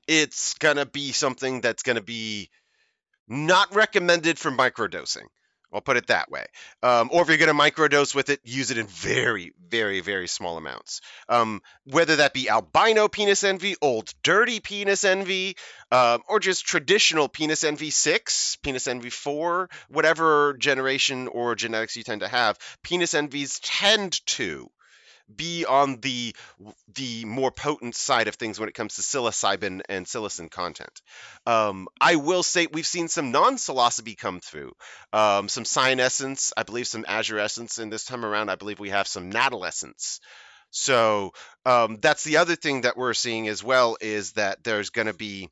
It's gonna be something that's gonna be not recommended for microdosing. I'll put it that way. Um, or if you're going to microdose with it, use it in very, very, very small amounts. Um, whether that be albino penis envy, old dirty penis envy, um, or just traditional penis envy 6, penis envy 4, whatever generation or genetics you tend to have, penis envies tend to be on the the more potent side of things when it comes to psilocybin and psilocin content. Um, I will say we've seen some non-psilocybe come through, um, some cyanescens, I believe some azurescens, and this time around I believe we have some natalensis. So um, that's the other thing that we're seeing as well is that there's going to be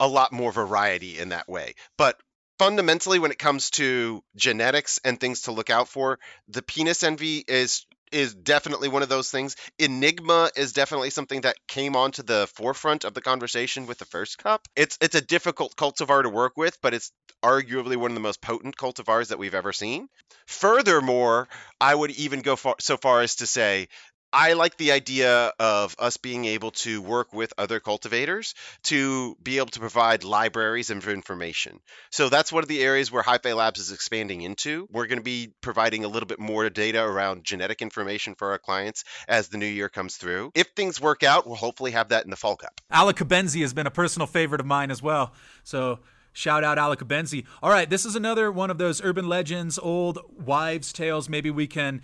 a lot more variety in that way. But fundamentally, when it comes to genetics and things to look out for, the penis envy is is definitely one of those things. Enigma is definitely something that came onto the forefront of the conversation with the first cup. It's it's a difficult cultivar to work with, but it's arguably one of the most potent cultivars that we've ever seen. Furthermore, I would even go far, so far as to say I like the idea of us being able to work with other cultivators to be able to provide libraries of information. So that's one of the areas where Hyphae Labs is expanding into. We're going to be providing a little bit more data around genetic information for our clients as the new year comes through. If things work out, we'll hopefully have that in the fall cup. Alacabenzi has been a personal favorite of mine as well. So Shout out Alacabenzi. All right, this is another one of those urban legends, old wives' tales. Maybe we can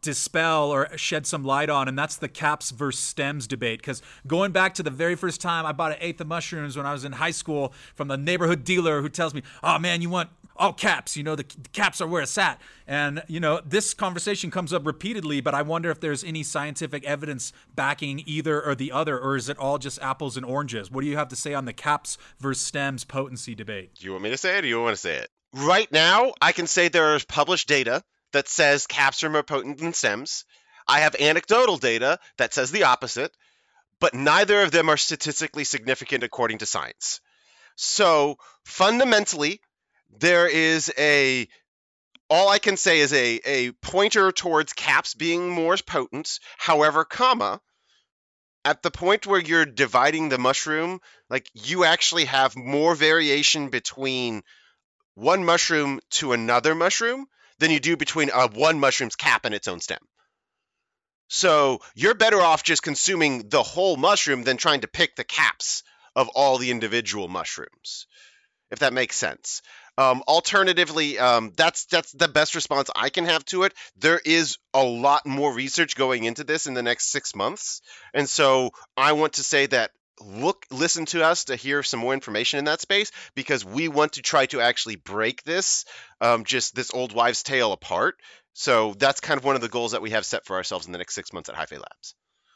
dispel or shed some light on, and that's the caps versus stems debate. Because going back to the very first time I bought an eighth of mushrooms when I was in high school from the neighborhood dealer who tells me, "Oh man, you want all caps. You know, the, the, caps are where it's at. And, you know, this conversation comes up repeatedly, but I wonder if there's any scientific evidence backing either or the other, or is it all just apples and oranges? What do you have to say on the caps versus stems potency debate? Do you want me to say it or do you want to say it? Right now, I can say there is published data that says caps are more potent than stems. I have anecdotal data that says the opposite, but neither of them are statistically significant according to science. So fundamentally, there is a all I can say is a, a pointer towards caps being more potent. However, comma, at the point where you're dividing the mushroom, like you actually have more variation between one mushroom to another mushroom than you do between a one mushroom's cap and its own stem. So you're better off just consuming the whole mushroom than trying to pick the caps of all the individual mushrooms, if that makes sense. Um, alternatively, um, that's that's the best response I can have to it. There is a lot more research going into this in the next six months, and so I want to say that look listen to us to hear some more information in that space because we want to try to actually break this um, just this old wives tale apart. So that's kind of one of the goals that we have set for ourselves in the next six months at Hyphae Labs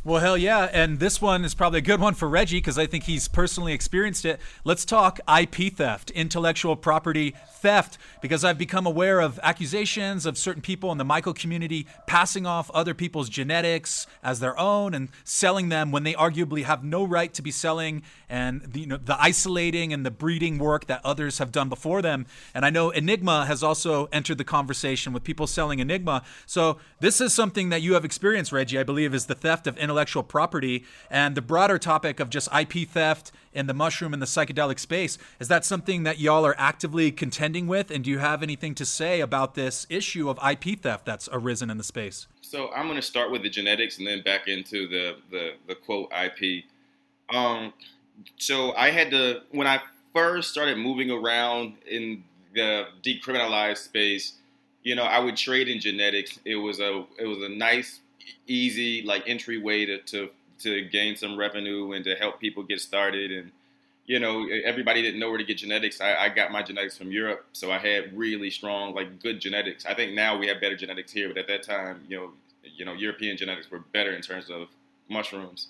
well, hell yeah. And this one is probably a good one for Reggie because I think he's personally experienced it. Let's talk IP theft, intellectual property theft, because I've become aware of accusations of certain people in the Myco community passing off other people's genetics as their own and selling them when they arguably have no right to be selling, and the, you know, the isolating and the breeding work that others have done before them. And I know Enigma has also entered the conversation with people selling Enigma. So this is something that you have experienced, Reggie, I believe, is the theft of intellectual property and the broader topic of just IP theft in the mushroom and the psychedelic space. Is that something that y'all are actively contending with? And do you have anything to say about this issue of IP theft that's arisen in the space? So I'm going to start with the genetics and then back into the the, the quote IP. Um, so I had to when I first started moving around in the decriminalized space. You know, I would trade in genetics. It was a it was a nice easy like entryway to, to to gain some revenue and to help people get started. And you know everybody didn't know where to get genetics. I, I, got my genetics from europe so i had really strong like good genetics. I think now we have better genetics here but at that time you know you know european genetics were better in terms of mushrooms.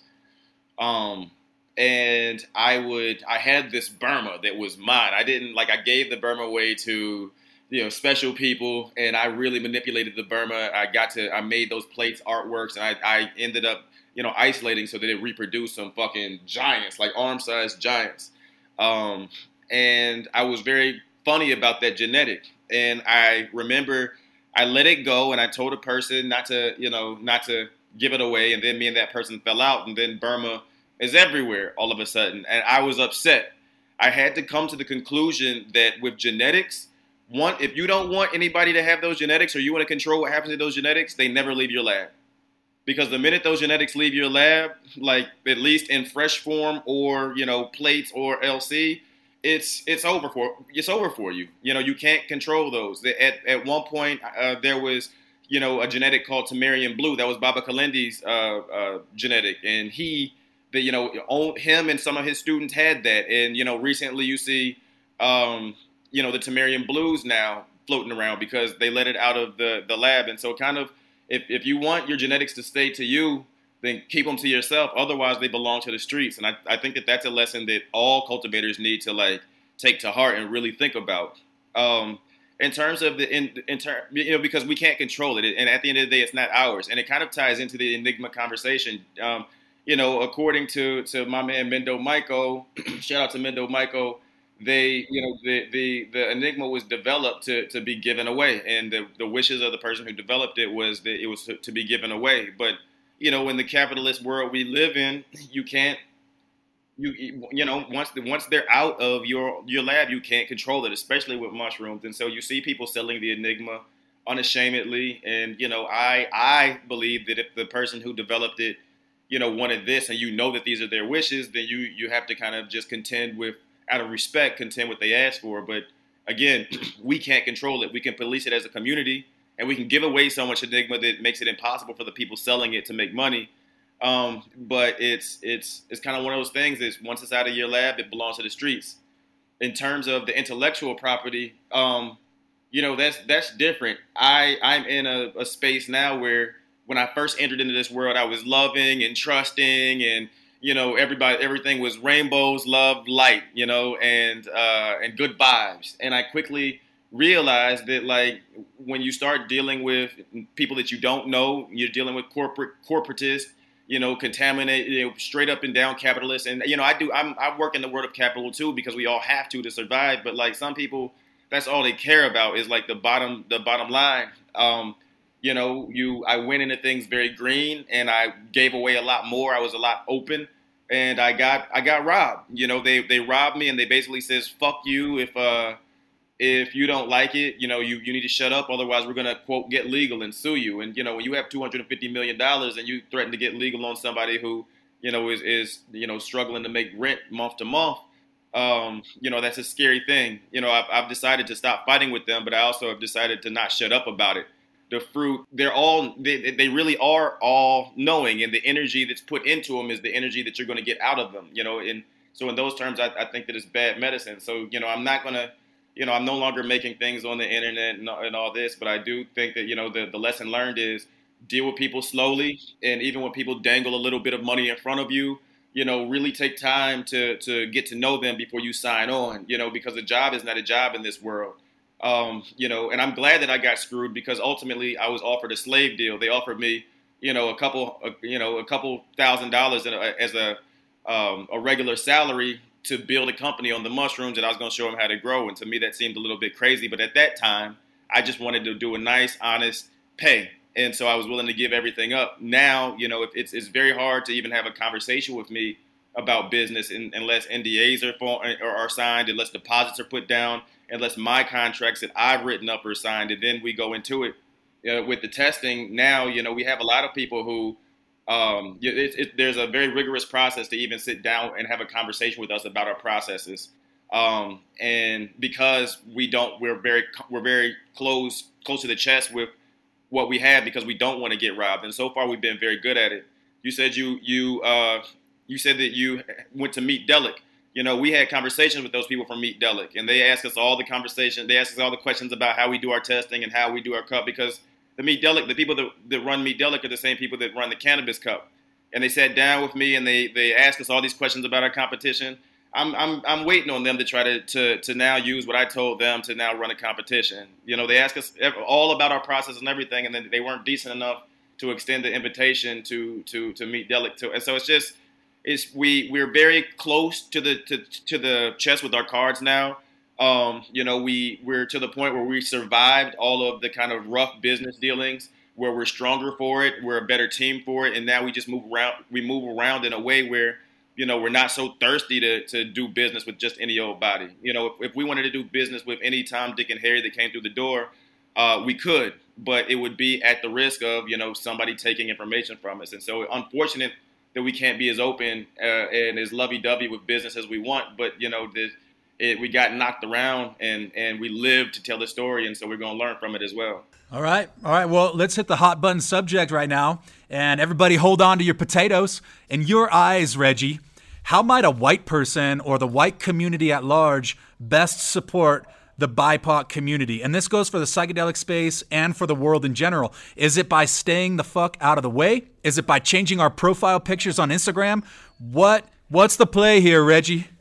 Um and i would i had this burma that was mine. I didn't like i gave the burma away to you know special people and i really manipulated the burma. I got to i made those plates artworks and i, I ended up you know isolating so that it reproduced some fucking giants like arm sized giants. Um, and i was very funny about that genetic. And i remember i let it go and i told a person not to you know not to give it away and then me and that person fell out and then burma is everywhere all of a sudden. And i was upset. I had to come to the conclusion that with genetics one, if you don't want anybody to have those genetics or you want to control what happens to those genetics, they never leave your lab. Because the minute those genetics leave your lab, like at least in fresh form or you know plates or LC, it's it's over for it's over for you. You know you can't control those. At at one point uh, there was you know a genetic called Tamarian Blue that was Baba Kalendi's uh, uh, genetic, and he that you know him and some of his students had that, and you know recently you see. Um, you know the Tamarian blues now floating around because they let it out of the the lab, and so kind of if if you want your genetics to stay to you, then keep them to yourself. Otherwise, they belong to the streets, and I I think that that's a lesson that all cultivators need to like take to heart and really think about. Um, in terms of the in, in term, you know, because we can't control it, and at the end of the day, it's not ours, and it kind of ties into the enigma conversation. Um, you know, according to to my man Mendo Michael, shout out to Mendo Michael they you know the, the the enigma was developed to, to be given away. And the, the wishes of the person who developed it was that it was to, to be given away. But you know in the capitalist world we live in you can't you you know once the, once they're out of your your lab you can't control it especially with mushrooms. And so you see people selling the enigma unashamedly. And you know i i believe that if the person who developed it you know wanted this and you know that these are their wishes then you you have to kind of just contend with out of respect, contend what they ask for. But again, we can't control it. We can police it as a community, and we can give away so much enigma that makes it impossible for the people selling it to make money. Um, but it's it's it's kind of one of those things. Is once it's out of your lab, it belongs to the streets. In terms of the intellectual property, um, you know that's that's different. I I'm in a, a space now where when I first entered into this world, I was loving and trusting and you know, everybody, everything was rainbows, love, light, you know, and uh, and good vibes. And I quickly realized that, like, when you start dealing with people that you don't know, you're dealing with corporate corporatists, you know, contaminated, you know, straight up and down capitalists. And you know, I do, I'm, I work in the world of capital too because we all have to to survive. But like some people, that's all they care about is like the bottom the bottom line. Um, you know, you I went into things very green and I gave away a lot more. I was a lot open and I got I got robbed. You know, they they robbed me and they basically says fuck you if uh if you don't like it, you know, you, you need to shut up. Otherwise, we're gonna quote get legal and sue you. And you know, when you have two hundred and fifty million dollars and you threaten to get legal on somebody who you know is is you know struggling to make rent month to month, um, you know, that's a scary thing. You know, I've, I've decided to stop fighting with them, but I also have decided to not shut up about it. The fruit, they're all, they, they really are all knowing, and the energy that's put into them is the energy that you're going to get out of them. You know, and so in those terms, I, I think that it's bad medicine. So you know, I'm not going to you know, I'm no longer making things on the internet and, and, all this, but I do think that, you know, the, the lesson learned is deal with people slowly. And even when people dangle a little bit of money in front of you, you know, really take time to to get to know them before you sign on. You know, because a job is not a job in this world. Um, you know, and I'm glad that I got screwed because ultimately I was offered a slave deal. They offered me, you know, a couple, a, you know, a couple thousand dollars as a um, a regular salary to build a company on the mushrooms, and I was going to show them how to grow. And to me, that seemed a little bit crazy. But at that time, I just wanted to do a nice, honest pay and so I was willing to give everything up. Now, you know, it's it's very hard to even have a conversation with me about business unless NDAs are, are signed, unless deposits are put down, unless my contracts that I've written up are signed, and then we go into it. Uh, with the testing now, you know, we have a lot of people who um, it, it, there's a very rigorous process to even sit down and have a conversation with us about our processes. Um, and because we don't, we're very we're very close close to the chest with what we have because we don't want to get robbed. And so far, we've been very good at it. You said you you uh, you said that you went to meet Delic. You know, we had conversations with those people from Meet Delic, and they asked us all the conversation. They asked us all the questions about how we do our testing and how we do our cup because the Meet Delic, the people that, that run Meet Delic are the same people that run the Cannabis Cup. And they sat down with me and they they asked us all these questions about our competition. I'm, I'm, I'm waiting on them to try to, to, to now use what I told them to now run a competition. You know, they asked us all about our process and everything, and then they weren't decent enough to extend the invitation to to to meet Delic. To, and so it's just it's we we're very close to the to, to the chest with our cards now. Um, you know, we we're to the point where we survived all of the kind of rough business dealings, where we're stronger for it, we're a better team for it, and now we just move around. We move around in a way where you know, we're not so thirsty to, to do business with just any old body. You know, if, if we wanted to do business with any Tom, Dick, and Harry that came through the door, uh, we could, but it would be at the risk of, you know, somebody taking information from us. And so, unfortunate that we can't be as open uh, and as lovey-dovey with business as we want. But you know, the, it, we got knocked around, and and we lived to tell the story, and so we're going to learn from it as well. All right, all right. Well, let's hit the hot button subject right now, and everybody, hold on to your potatoes. In your eyes, Reggie, how might a white person or the white community at large best support the BIPOC community? And this goes for the psychedelic space and for the world in general. Is it by staying the fuck out of the way? Is it by changing our profile pictures on Instagram? What what's the play here, Reggie?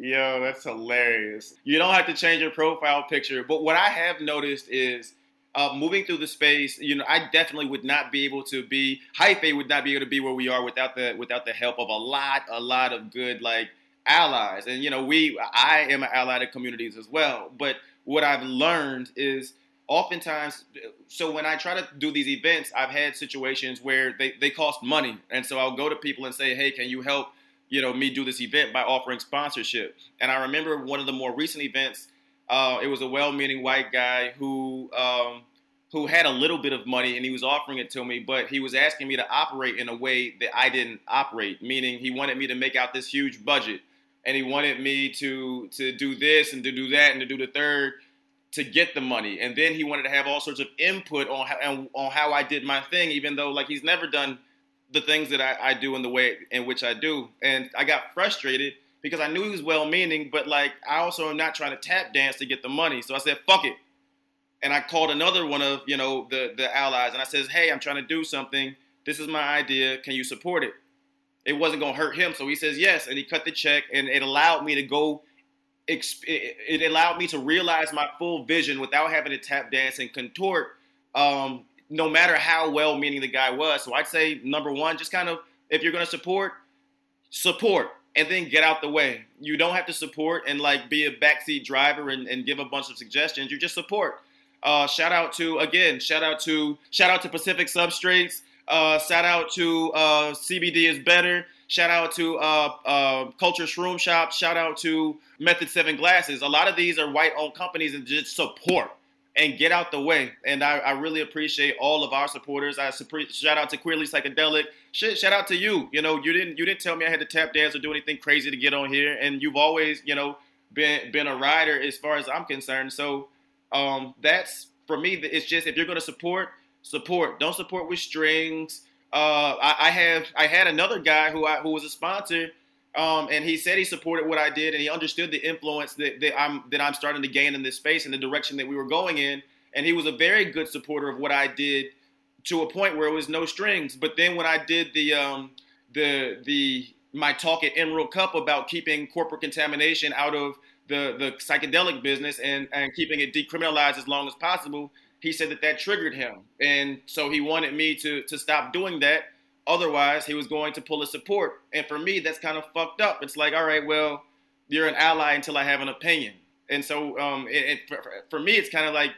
Yo, that's hilarious. You don't have to change your profile picture, but what I have noticed is uh, moving through the space, you know, I definitely would not be able to be Hyphae would not be able to be where we are without the without the help of a lot, a lot of good like allies. And you know, we I am an ally to communities as well. But what I've learned is oftentimes so when I try to do these events, I've had situations where they, they cost money. And so I'll go to people and say, Hey, can you help, you know, me do this event by offering sponsorship? And I remember one of the more recent events uh, it was a well-meaning white guy who um, who had a little bit of money and he was offering it to me, but he was asking me to operate in a way that I didn't operate. Meaning, he wanted me to make out this huge budget, and he wanted me to to do this and to do that and to do the third to get the money. And then he wanted to have all sorts of input on how, on how I did my thing, even though like he's never done the things that I, I do in the way in which I do. And I got frustrated because I knew he was well meaning, but like I also am not trying to tap dance to get the money. So I said, fuck it. And I called another one of, you know, the the allies and I says, Hey, I'm trying to do something. This is my idea. Can you support it? It wasn't gonna hurt him. So he says yes, and he cut the check and it allowed me to go it allowed me to realize my full vision without having to tap dance and contort um, no matter how well meaning the guy was. So I'd say number one, just kind of if you're gonna support, support and then get out the way. You don't have to support and like be a backseat driver and, and give a bunch of suggestions. You just support. Uh, shout out to again, shout out to shout out to Pacific Substrates. Uh, shout out to uh, CBD is better. Shout out to uh, uh, Culture Shroom Shop. Shout out to Method Seven Glasses. A lot of these are white-owned companies and just support and get out the way. And I, I really appreciate all of our supporters. I shout out to Queerly Psychedelic. Shit, shout out to you. You know, you didn't you didn't tell me I had to tap dance or do anything crazy to get on here, and you've always you know been been a rider as far as I'm concerned. So um, that's for me. It's just if you're going to support, support. Don't support with strings uh, I, I, have I had another guy who I, who was a sponsor, um, and he said he supported what I did, and he understood the influence that, that I'm that I'm starting to gain in this space and the direction that we were going in, and he was a very good supporter of what I did to a point where it was no strings. But then when I did the um, the the my talk at Emerald Cup about keeping corporate contamination out of the the psychedelic business and and keeping it decriminalized as long as possible he said that that triggered him, and so he wanted me to to stop doing that. Otherwise, he was going to pull his support. And for me, that's kind of fucked up. It's like, all right, well, you're an ally until I have an opinion. And so, um, it, it, for, for, me, it's kind of like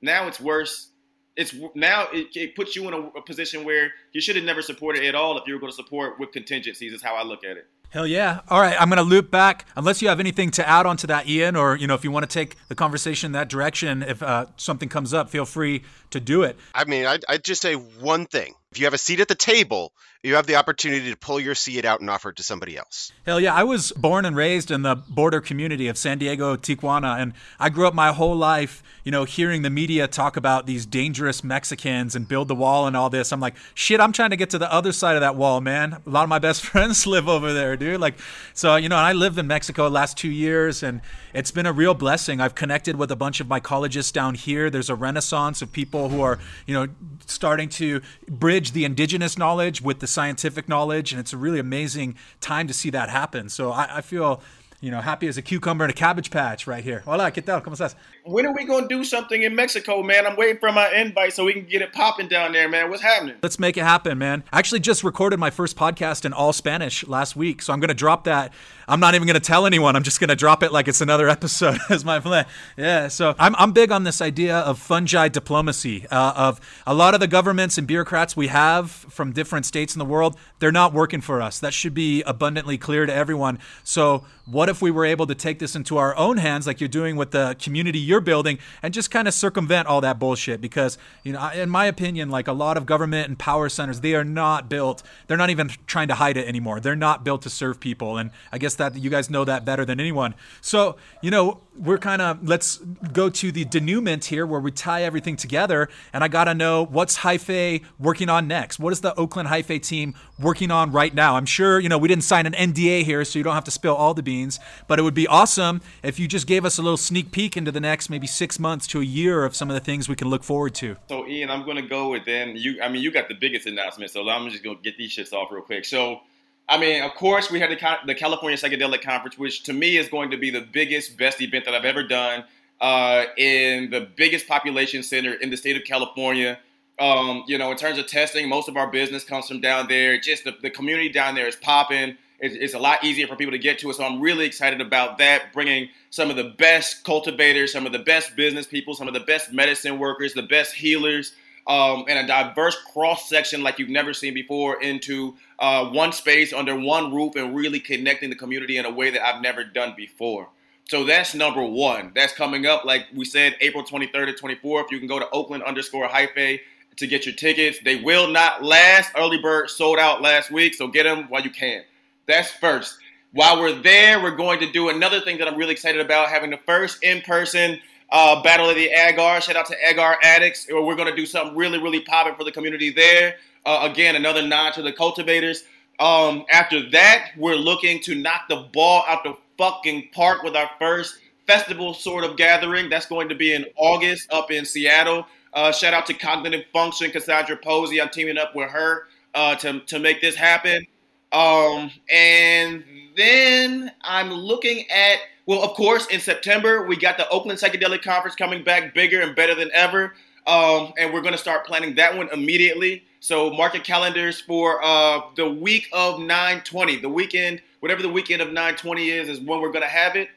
now it's worse. It's now it, it puts you in a, a position where you should have never supported at all if you were going to support with contingencies. Is how I look at it. Hell yeah. All right, I'm going to loop back. Unless you have anything to add on to that, Ian, or, you know, if you want to take the conversation that direction, if uh, something comes up, feel free to do it. I mean, I'd, I'd just say one thing. If you have a seat at the table, you have the opportunity to pull your seat out and offer it to somebody else. Hell yeah. I was born and raised in the border community of San Diego, Tijuana, and I grew up my whole life, you know, hearing the media talk about these dangerous Mexicans and build the wall and all this. I'm like, shit, I'm trying to get to the other side of that wall, man. A lot of my best friends live over there, dude. Like, so, you know, I lived in Mexico the last two years and it's been a real blessing. I've connected with a bunch of my mycologists down here. There's a renaissance of people who are, you know, starting to bridge the indigenous knowledge with the scientific knowledge, and it's a really amazing time to see that happen. So I, I feel you know, happy as a cucumber in a cabbage patch right here. Hola, ¿qué tal? ¿Cómo estás? When are we to do something in Mexico, man? I'm waiting for my invite so we can get it popping down there, man. What's happening? Let's make it happen, man. I actually just recorded my first podcast in all Spanish last week, so I'm to drop that. I'm not even to tell anyone. I'm just to drop it like it's another episode as my plan. Yeah, so I'm, I'm big on this idea of fungi diplomacy, uh, of a lot of the governments and bureaucrats we have from different states in the world, they're not working for us. That should be abundantly clear to everyone. So what if we were able to take this into our own hands, like you're doing with the community you're building, and just kind of circumvent all that bullshit? Because, you know, in my opinion, like a lot of government and power centers, they are not built, they're not even trying to hide it anymore. They're not built to serve people. And I guess that you guys know that better than anyone. So, you know, we're kind of, let's go to the denouement here where we tie everything together. And I got to know what's Hyphae working on next? What is the Oakland Hyphae team working on right now? I'm sure, you know, we didn't sign an NDA here, so you don't have to spill all the beans but it would be awesome if you just gave us a little sneak peek into the next maybe six months to a year of some of the things we can look forward to. So, Ian, I'm going to go with then you. I mean, you got the biggest announcement, so I'm just going to get these shits off real quick. So, I mean, of course, we had the, the California Psychedelic Conference, which to me is going to be the biggest, best event that I've ever done uh, in the biggest population center in the state of California. Um, you know, in terms of testing, most of our business comes from down there. Just the, the community down there is popping it's a lot easier for people to get to it. So I'm really excited about that, bringing some of the best cultivators, some of the best business people, some of the best medicine workers, the best healers, um, and a diverse cross section like you've never seen before into uh, one space under one roof and really connecting the community in a way that I've never done before. So that's number one. That's coming up, like we said, April 23rd to 24th. You can go to Oakland underscore Hyphae to get your tickets. They will not last. Early bird sold out last week, so get them while you can. That's first. While we're there, we're going to do another thing that I'm really excited about having the first in person uh, Battle of the Agar. Shout out to Agar Addicts. We're going to do something really, really popping for the community there. Uh, again, another nod to the cultivators. Um, after that, we're looking to knock the ball out the fucking park with our first festival sort of gathering. That's going to be in August up in Seattle. Uh, shout out to Cognitive Function, Cassandra Posey. I'm teaming up with her uh, to, to make this happen. Um, and then I'm looking at, well, of course, in September, we got the Oakland Psychedelic Conference coming back bigger and better than ever. Um, and we're going to start planning that one immediately. So mark your calendars for uh, the week of 920, the weekend, whatever the weekend of 920 is, is when we're going to have it.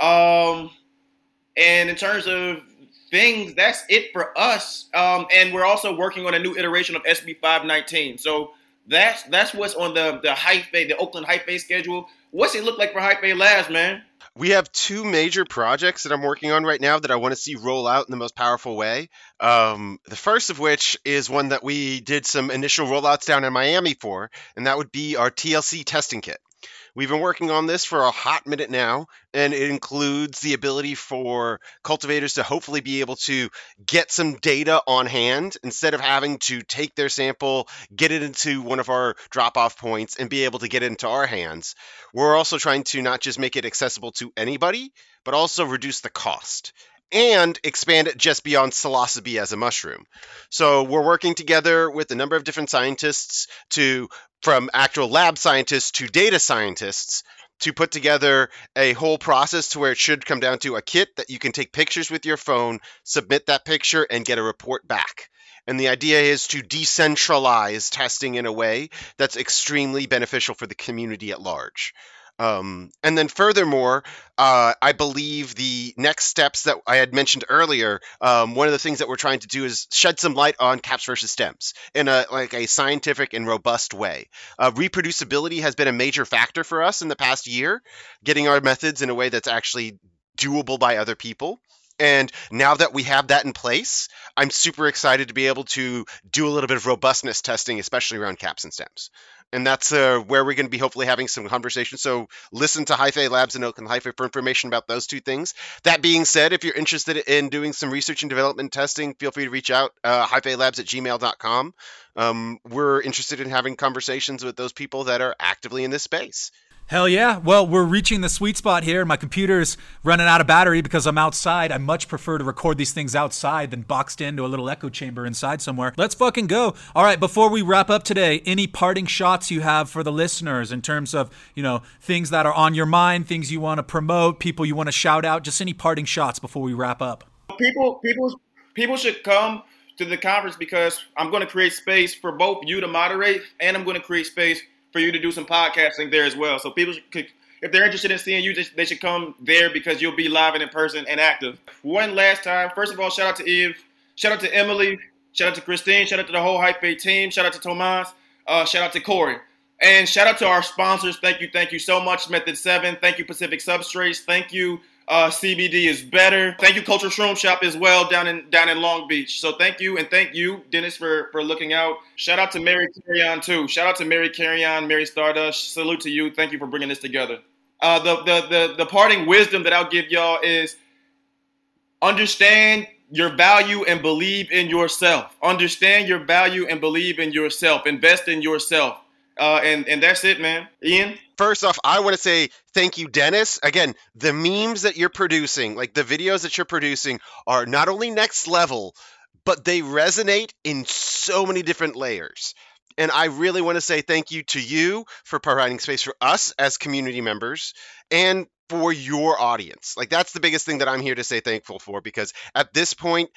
Um, and in terms of things, that's it for us. Um, and we're also working on a new iteration of SB 519. So that's that's what's on the the Hyphae, the Oakland Hyphae schedule. What's it look like for Hyphae Labs, man? We have two major projects that I'm working on right now that I want to see roll out in the most powerful way. Um, the first of which is one that we did some initial rollouts down in Miami for, and that would be our TLC testing kit. We've been working on this for a hot minute now, and it includes the ability for cultivators to hopefully be able to get some data on hand instead of having to take their sample, get it into one of our drop off points, and be able to get it into our hands. We're also trying to not just make it accessible to anybody, but also reduce the cost and expand it just beyond psilocybe as a mushroom. So we're working together with a number of different scientists to from actual lab scientists to data scientists to put together a whole process to where it should come down to a kit that you can take pictures with your phone, submit that picture, and get a report back. And the idea is to decentralize testing in a way that's extremely beneficial for the community at large. Um, and then furthermore, uh, I believe the next steps that I had mentioned earlier, um, one of the things that we're trying to do is shed some light on caps versus stems in a like a scientific and robust way. Uh, reproducibility has been a major factor for us in the past year, getting our methods in a way that's actually doable by other people. And now that we have that in place, I'm super excited to be able to do a little bit of robustness testing, especially around caps and stems and that's uh, where we're going to be hopefully having some conversation. So listen to Hyphae Labs and Oakland Hyphae for information about those two things. That being said, if you're interested in doing some research and development testing, feel free to reach out, uh, labs at gmail.com. Um, we're interested in having conversations with those people that are actively in this space. Hell yeah. Well, we're reaching the sweet spot here. My computer's running out of battery because I'm outside. I much prefer to record these things outside than boxed into a little echo chamber inside somewhere. Let's fucking go. All right, before we wrap up today, any parting shots you have for the listeners in terms of, you know, things that are on your mind, things you want to promote, people you want to shout out, just any parting shots before we wrap up. People people people should come to the conference because I'm going to create space for both you to moderate and I'm going to create space for you to do some podcasting there as well. So people could, if they're interested in seeing you, they should come there because you'll be live and in person and active. One last time, first of all, shout out to Eve, shout out to Emily, shout out to Christine, shout out to the whole Hyphae team, shout out to Tomas, uh, shout out to Corey. And shout out to our sponsors. Thank you, thank you so much, Method 7. Thank you, Pacific Substrates. Thank you, uh, CBD is better. Thank you, Culture Shroom Shop as well down in down in Long Beach. So thank you and thank you, Dennis, for for looking out. Shout out to Mary Carrion too. Shout out to Mary Carrion, Mary Stardust. Salute to you. Thank you for bringing this together. Uh, the, the the the parting wisdom that I'll give y'all is understand your value and believe in yourself. Understand your value and believe in yourself. Invest in yourself. Uh, and and that's it, man. Ian. First off, I want to say thank you, Dennis. Again, the memes that you're producing, like the videos that you're producing, are not only next level, but they resonate in so many different layers. And I really want to say thank you to you for providing space for us as community members and for your audience. Like, that's the biggest thing that I'm here to say thankful for because at this point,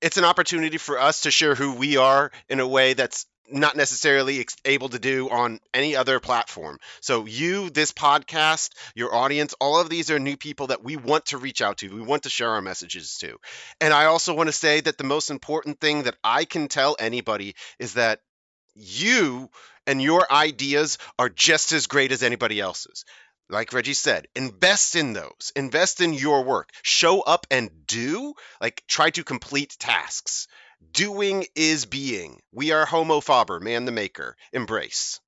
it's an opportunity for us to share who we are in a way that's not necessarily able to do on any other platform. So, you, this podcast, your audience, all of these are new people that we want to reach out to. We want to share our messages to. And I also want to say that the most important thing that I can tell anybody is that you and your ideas are just as great as anybody else's. Like Reggie said, invest in those. Invest in your work. Show up and do. Like, try to complete tasks. Doing is being. We are Homo Faber, man the maker. Embrace.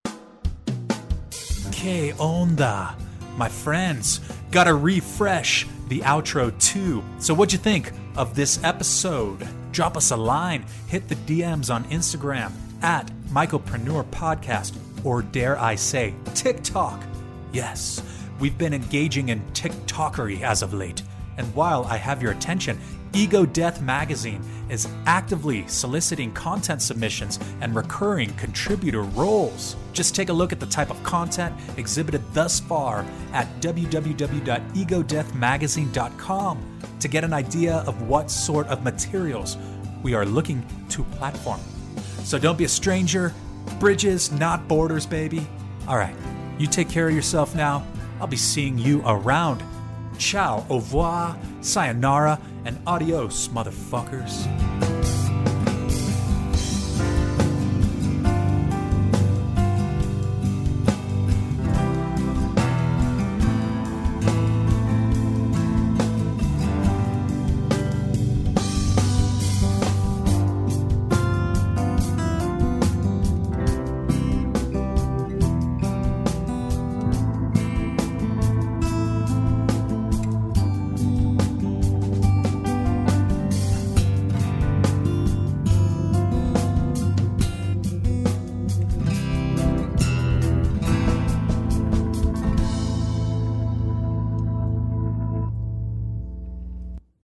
Que onda? My friends, gotta refresh the outro too. So, what'd you think of this episode? Drop us a line, hit the DMs on Instagram at Mycopreneur Podcast, or dare I say, TikTok. Yes, we've been engaging in TikTokery as of late. And while I have your attention, Ego Death Magazine is actively soliciting content submissions and recurring contributor roles. Just take a look at the type of content exhibited thus far at www.egodeathmagazine.com to get an idea of what sort of materials we are looking to platform. So don't be a stranger. Bridges, not borders, baby. All right, you take care of yourself now. I'll be seeing you around. Ciao, au revoir, sayonara, and adios, motherfuckers.